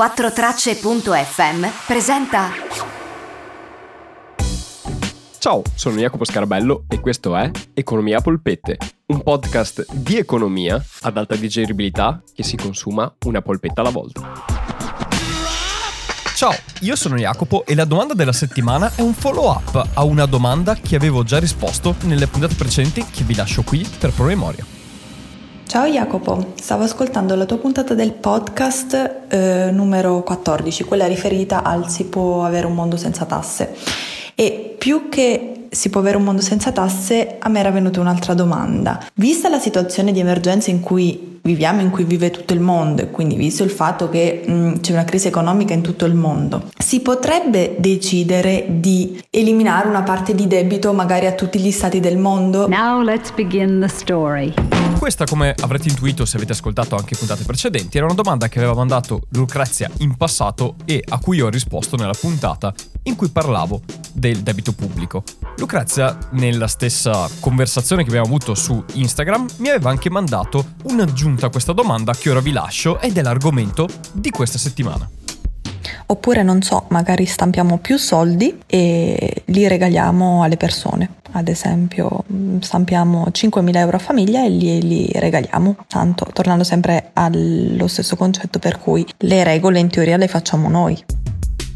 4tracce.fm presenta Ciao, sono Jacopo Scarabello e questo è Economia a polpette, un podcast di economia ad alta digeribilità che si consuma una polpetta alla volta. Ciao, io sono Jacopo e la domanda della settimana è un follow up a una domanda che avevo già risposto nelle puntate precedenti che vi lascio qui per promemoria. Ciao Jacopo, stavo ascoltando la tua puntata del podcast eh, numero 14, quella riferita al si può avere un mondo senza tasse. E più che si può avere un mondo senza tasse, a me era venuta un'altra domanda. Vista la situazione di emergenza in cui viviamo, in cui vive tutto il mondo, e quindi visto il fatto che mh, mm, c'è una crisi economica in tutto il mondo, si potrebbe decidere di eliminare una parte di debito magari a tutti gli stati del mondo? Now let's begin the story. Questa, come avrete intuito se avete ascoltato anche puntate precedenti, era una domanda che aveva mandato Lucrezia in passato e a cui ho risposto nella puntata in cui parlavo del debito pubblico. Lucrezia, nella stessa conversazione che abbiamo avuto su Instagram, mi aveva anche mandato un'aggiunta a questa domanda che ora vi lascio ed è l'argomento di questa settimana. Oppure, non so, magari stampiamo più soldi e li regaliamo alle persone. Ad esempio, mm, stampiamo 5.000 euro a famiglia e li, li regaliamo. Tanto, tornando sempre allo stesso concetto per cui le regole in teoria le facciamo noi.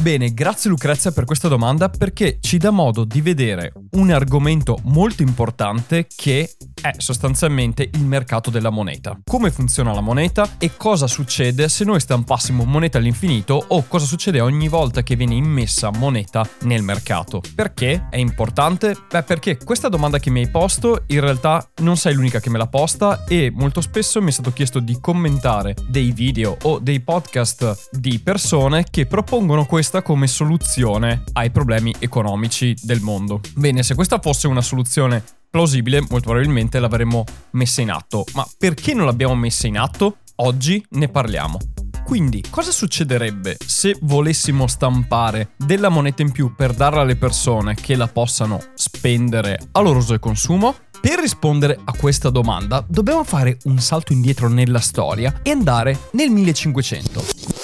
Bene, grazie Lucrezia per questa domanda perché ci dà modo di vedere un argomento molto importante che è sostanzialmente il mercato della moneta. Come funziona la moneta e cosa succede se noi stampassimo moneta all'infinito o cosa succede ogni volta che viene immessa moneta nel mercato. Perché è importante? Beh, perché questa domanda che mi hai posto in realtà non sei l'unica che me l'ha posta e molto spesso mi è stato chiesto di commentare dei video o dei podcast di persone che propongono questa come soluzione ai problemi economici del mondo. Bene, se questa fosse una soluzione plausibile, molto probabilmente l'avremmo messa in atto. Ma perché non l'abbiamo messa in atto? Oggi ne parliamo. Quindi, cosa succederebbe se volessimo stampare della moneta in più per darla alle persone che la possano spendere a loro uso e consumo? Per rispondere a questa domanda dobbiamo fare un salto indietro nella storia e andare nel 1500.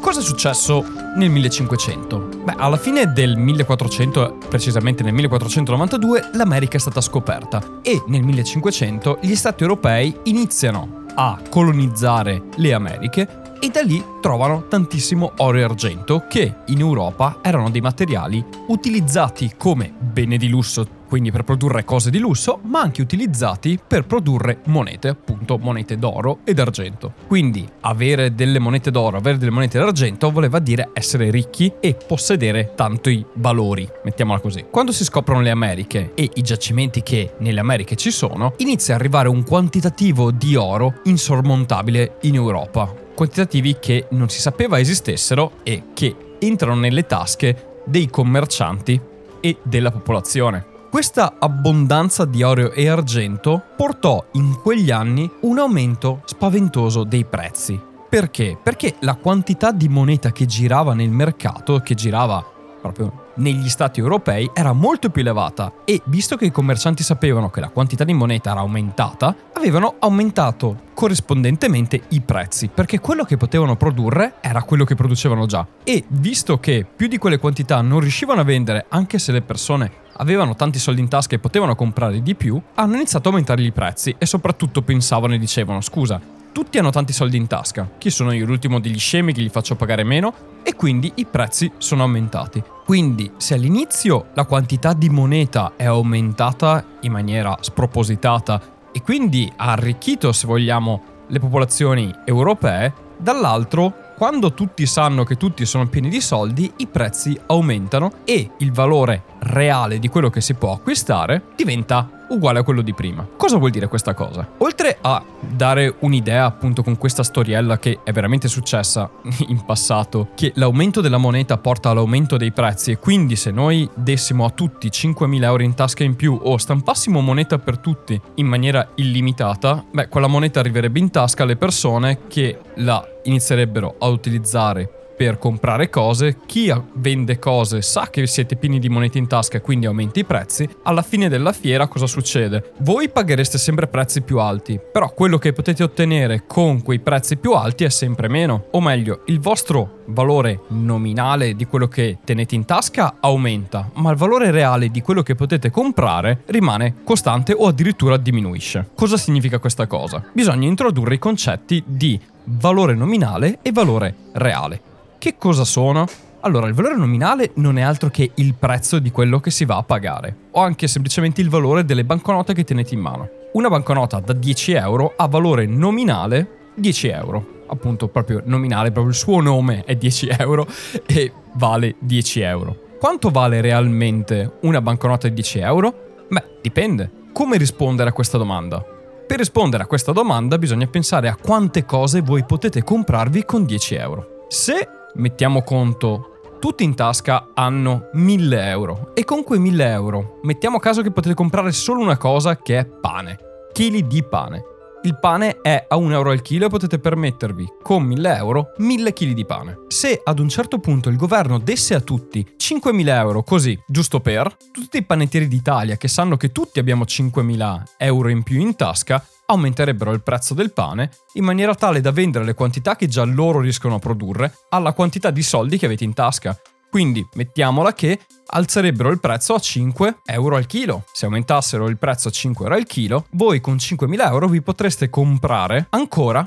Cosa è successo nel 1500? Beh, alla fine del 1400, precisamente nel 1492, l'America è stata scoperta e nel 1500 gli stati europei iniziano a colonizzare le Americhe e da lì trovano tantissimo oro e argento che in Europa erano dei materiali utilizzati come bene di lusso quindi per produrre cose di lusso, ma anche utilizzati per produrre monete, appunto monete d'oro ed argento. Quindi avere delle monete d'oro, avere delle monete d'argento voleva dire essere ricchi e possedere tanti valori, mettiamola così. Quando si scoprono le Americhe e i giacimenti che nelle Americhe ci sono, inizia ad arrivare un quantitativo di oro insormontabile in Europa. Quantitativi che non si sapeva esistessero e che entrano nelle tasche dei commercianti e della popolazione. Questa abbondanza di oro e argento portò in quegli anni un aumento spaventoso dei prezzi. Perché? Perché la quantità di moneta che girava nel mercato, che girava proprio negli stati europei, era molto più elevata e visto che i commercianti sapevano che la quantità di moneta era aumentata, avevano aumentato corrispondentemente i prezzi, perché quello che potevano produrre era quello che producevano già. E visto che più di quelle quantità non riuscivano a vendere, anche se le persone avevano tanti soldi in tasca e potevano comprare di più, hanno iniziato a aumentare i prezzi e soprattutto pensavano e dicevano scusa, tutti hanno tanti soldi in tasca, chi sono io l'ultimo degli scemi che gli faccio pagare meno? E quindi i prezzi sono aumentati. Quindi se all'inizio la quantità di moneta è aumentata in maniera spropositata e quindi ha arricchito, se vogliamo, le popolazioni europee, dall'altro quando tutti sanno che tutti sono pieni di soldi, i prezzi aumentano e il valore reale di quello che si può acquistare diventa uguale a quello di prima. Cosa vuol dire questa cosa? Oltre a dare un'idea appunto con questa storiella che è veramente successa in passato, che l'aumento della moneta porta all'aumento dei prezzi e quindi se noi dessimo a tutti 5.000 euro in tasca in più o stampassimo moneta per tutti in maniera illimitata, beh quella moneta arriverebbe in tasca alle persone che la inizierebbero a utilizzare per comprare cose, chi vende cose sa che siete pieni di monete in tasca e quindi aumenta i prezzi, alla fine della fiera cosa succede? Voi paghereste sempre prezzi più alti, però quello che potete ottenere con quei prezzi più alti è sempre meno, o meglio, il vostro valore nominale di quello che tenete in tasca aumenta, ma il valore reale di quello che potete comprare rimane costante o addirittura diminuisce. Cosa significa questa cosa? Bisogna introdurre i concetti di valore nominale e valore reale. Che cosa sono? Allora, il valore nominale non è altro che il prezzo di quello che si va a pagare, o anche semplicemente il valore delle banconote che tenete in mano. Una banconota da 10 euro ha valore nominale 10 euro. Appunto, proprio nominale, proprio il suo nome è 10 euro e vale 10 euro. Quanto vale realmente una banconota di 10 euro? Beh, dipende. Come rispondere a questa domanda? Per rispondere a questa domanda bisogna pensare a quante cose voi potete comprarvi con 10 euro. Se mettiamo conto tutti in tasca hanno 1000 euro e con quei 1000 euro mettiamo caso che potete comprare solo una cosa che è pane, chili di pane. Il pane è a 1 euro al chilo e potete permettervi con 1000 euro 1000 kg di pane. Se ad un certo punto il governo desse a tutti 5000 euro così, giusto per, tutti i panettieri d'Italia che sanno che tutti abbiamo 5000 euro in più in tasca, aumenterebbero il prezzo del pane in maniera tale da vendere le quantità che già loro riescono a produrre alla quantità di soldi che avete in tasca. Quindi mettiamola che alzerebbero il prezzo a 5 euro al chilo. Se aumentassero il prezzo a 5 euro al chilo, voi con 5.000 euro vi potreste comprare ancora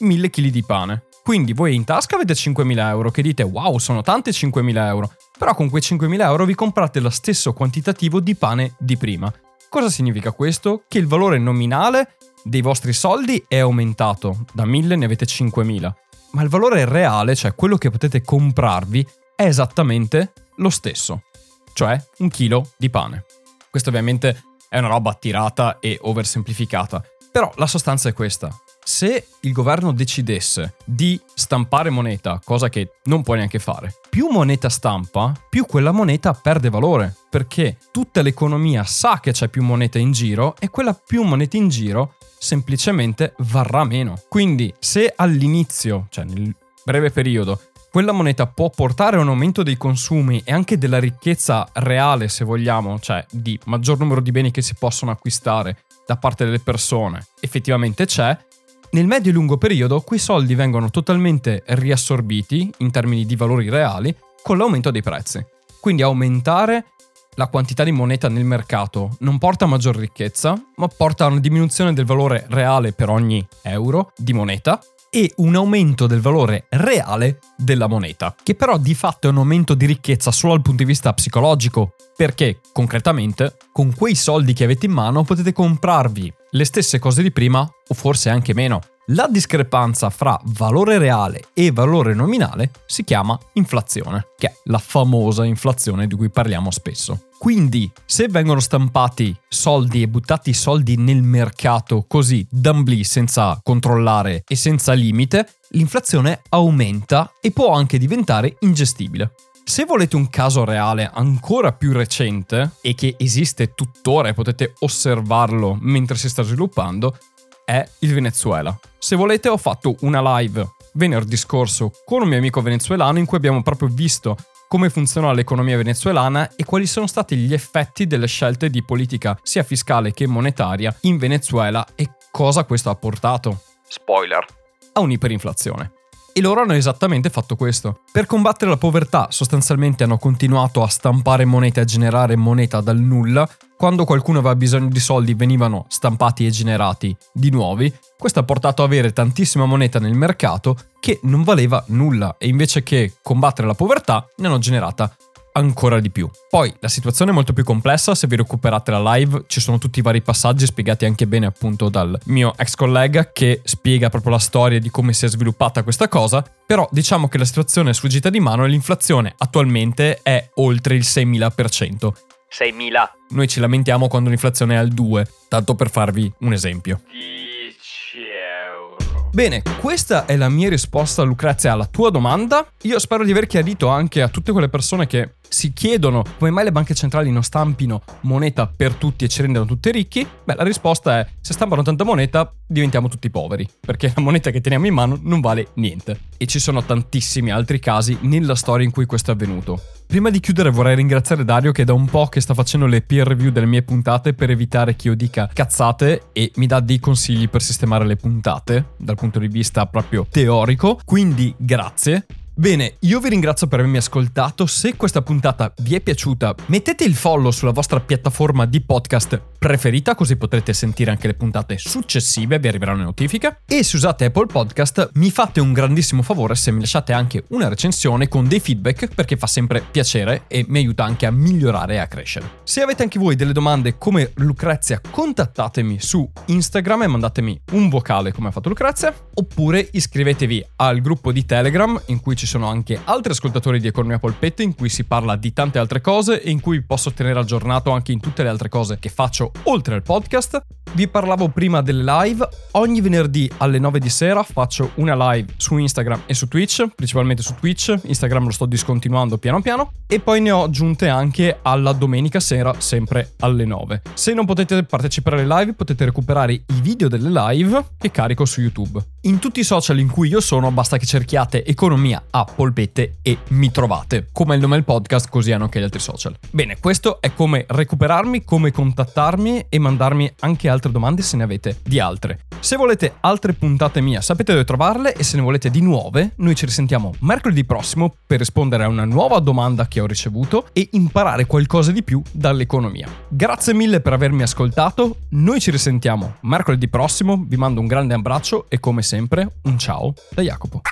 1000 kg di pane. Quindi voi in tasca avete 5.000 euro che dite wow sono tante 5.000 euro, però con quei 5.000 euro vi comprate lo stesso quantitativo di pane di prima. Cosa significa questo? Che il valore nominale dei vostri soldi è aumentato, da 1000 ne avete 5000, ma il valore reale, cioè quello che potete comprarvi, è esattamente lo stesso, cioè un chilo di pane. Questo ovviamente è una roba tirata e oversemplificata, però la sostanza è questa. Se il governo decidesse di stampare moneta, cosa che non può neanche fare, più moneta stampa, più quella moneta perde valore, perché tutta l'economia sa che c'è più moneta in giro e quella più moneta in giro semplicemente varrà meno. Quindi se all'inizio, cioè nel breve periodo, quella moneta può portare a un aumento dei consumi e anche della ricchezza reale, se vogliamo, cioè di maggior numero di beni che si possono acquistare da parte delle persone, effettivamente c'è, nel medio e lungo periodo quei soldi vengono totalmente riassorbiti in termini di valori reali con l'aumento dei prezzi. Quindi aumentare la quantità di moneta nel mercato non porta a maggior ricchezza, ma porta a una diminuzione del valore reale per ogni euro di moneta e un aumento del valore reale della moneta, che però di fatto è un aumento di ricchezza solo dal punto di vista psicologico, perché concretamente con quei soldi che avete in mano potete comprarvi le stesse cose di prima o forse anche meno. La discrepanza fra valore reale e valore nominale si chiama inflazione, che è la famosa inflazione di cui parliamo spesso. Quindi, se vengono stampati soldi e buttati soldi nel mercato così, d'amblì, senza controllare e senza limite, l'inflazione aumenta e può anche diventare ingestibile. Se volete un caso reale ancora più recente e che esiste tuttora e potete osservarlo mentre si sta sviluppando, è il Venezuela. Se volete ho fatto una live venerdì scorso con un mio amico venezuelano in cui abbiamo proprio visto come funziona l'economia venezuelana e quali sono stati gli effetti delle scelte di politica sia fiscale che monetaria in Venezuela e cosa questo ha portato. Spoiler. A un'iperinflazione. E loro hanno esattamente fatto questo. Per combattere la povertà sostanzialmente hanno continuato a stampare moneta e generare moneta dal nulla. Quando qualcuno aveva bisogno di soldi venivano stampati e generati di nuovi. Questo ha portato ad avere tantissima moneta nel mercato che non valeva nulla e invece che combattere la povertà ne hanno generata ancora di più. Poi la situazione è molto più complessa, se vi recuperate la live ci sono tutti i vari passaggi spiegati anche bene appunto dal mio ex collega che spiega proprio la storia di come si è sviluppata questa cosa, però diciamo che la situazione è sfuggita di mano e l'inflazione attualmente è oltre il 6000%. 6.000. Noi ci lamentiamo quando l'inflazione è al 2, tanto per farvi un esempio. 10 euro. Bene, questa è la mia risposta Lucrezia alla tua domanda. Io spero di aver chiarito anche a tutte quelle persone che si chiedono come mai le banche centrali non stampino moneta per tutti e ci rendano tutti ricchi, beh la risposta è se stampano tanta moneta diventiamo tutti poveri, perché la moneta che teniamo in mano non vale niente. E ci sono tantissimi altri casi nella storia in cui questo è avvenuto. Prima di chiudere vorrei ringraziare Dario che da un po' che sta facendo le peer review delle mie puntate per evitare che io dica cazzate e mi dà dei consigli per sistemare le puntate dal punto di vista proprio teorico. Quindi grazie. Bene, io vi ringrazio per avermi ascoltato. Se questa puntata vi è piaciuta, mettete il follow sulla vostra piattaforma di podcast preferita, così potrete sentire anche le puntate successive, vi arriveranno le notifiche. E se usate Apple Podcast, mi fate un grandissimo favore se mi lasciate anche una recensione con dei feedback, perché fa sempre piacere e mi aiuta anche a migliorare e a crescere. Se avete anche voi delle domande come Lucrezia, contattatemi su Instagram e mandatemi un vocale come ha fatto Lucrezia, oppure iscrivetevi al gruppo di Telegram in cui ci ci sono anche altri ascoltatori di Economia Polpette in cui si parla di tante altre cose e in cui posso tenere aggiornato anche in tutte le altre cose che faccio oltre al podcast. Vi parlavo prima delle live, ogni venerdì alle 9 di sera faccio una live su Instagram e su Twitch, principalmente su Twitch, Instagram lo sto discontinuando piano piano e poi ne ho aggiunte anche alla domenica sera sempre alle 9. Se non potete partecipare alle live potete recuperare i video delle live che carico su YouTube. In tutti i social in cui io sono basta che cerchiate economia a polpette e mi trovate. Come il nome del podcast, così hanno anche gli altri social. Bene, questo è come recuperarmi, come contattarmi e mandarmi anche altre domande se ne avete di altre. Se volete altre puntate mie, sapete dove trovarle e se ne volete di nuove, noi ci risentiamo mercoledì prossimo per rispondere a una nuova domanda che ho ricevuto e imparare qualcosa di più dall'economia. Grazie mille per avermi ascoltato, noi ci risentiamo mercoledì prossimo, vi mando un grande abbraccio e come sempre un ciao da Jacopo.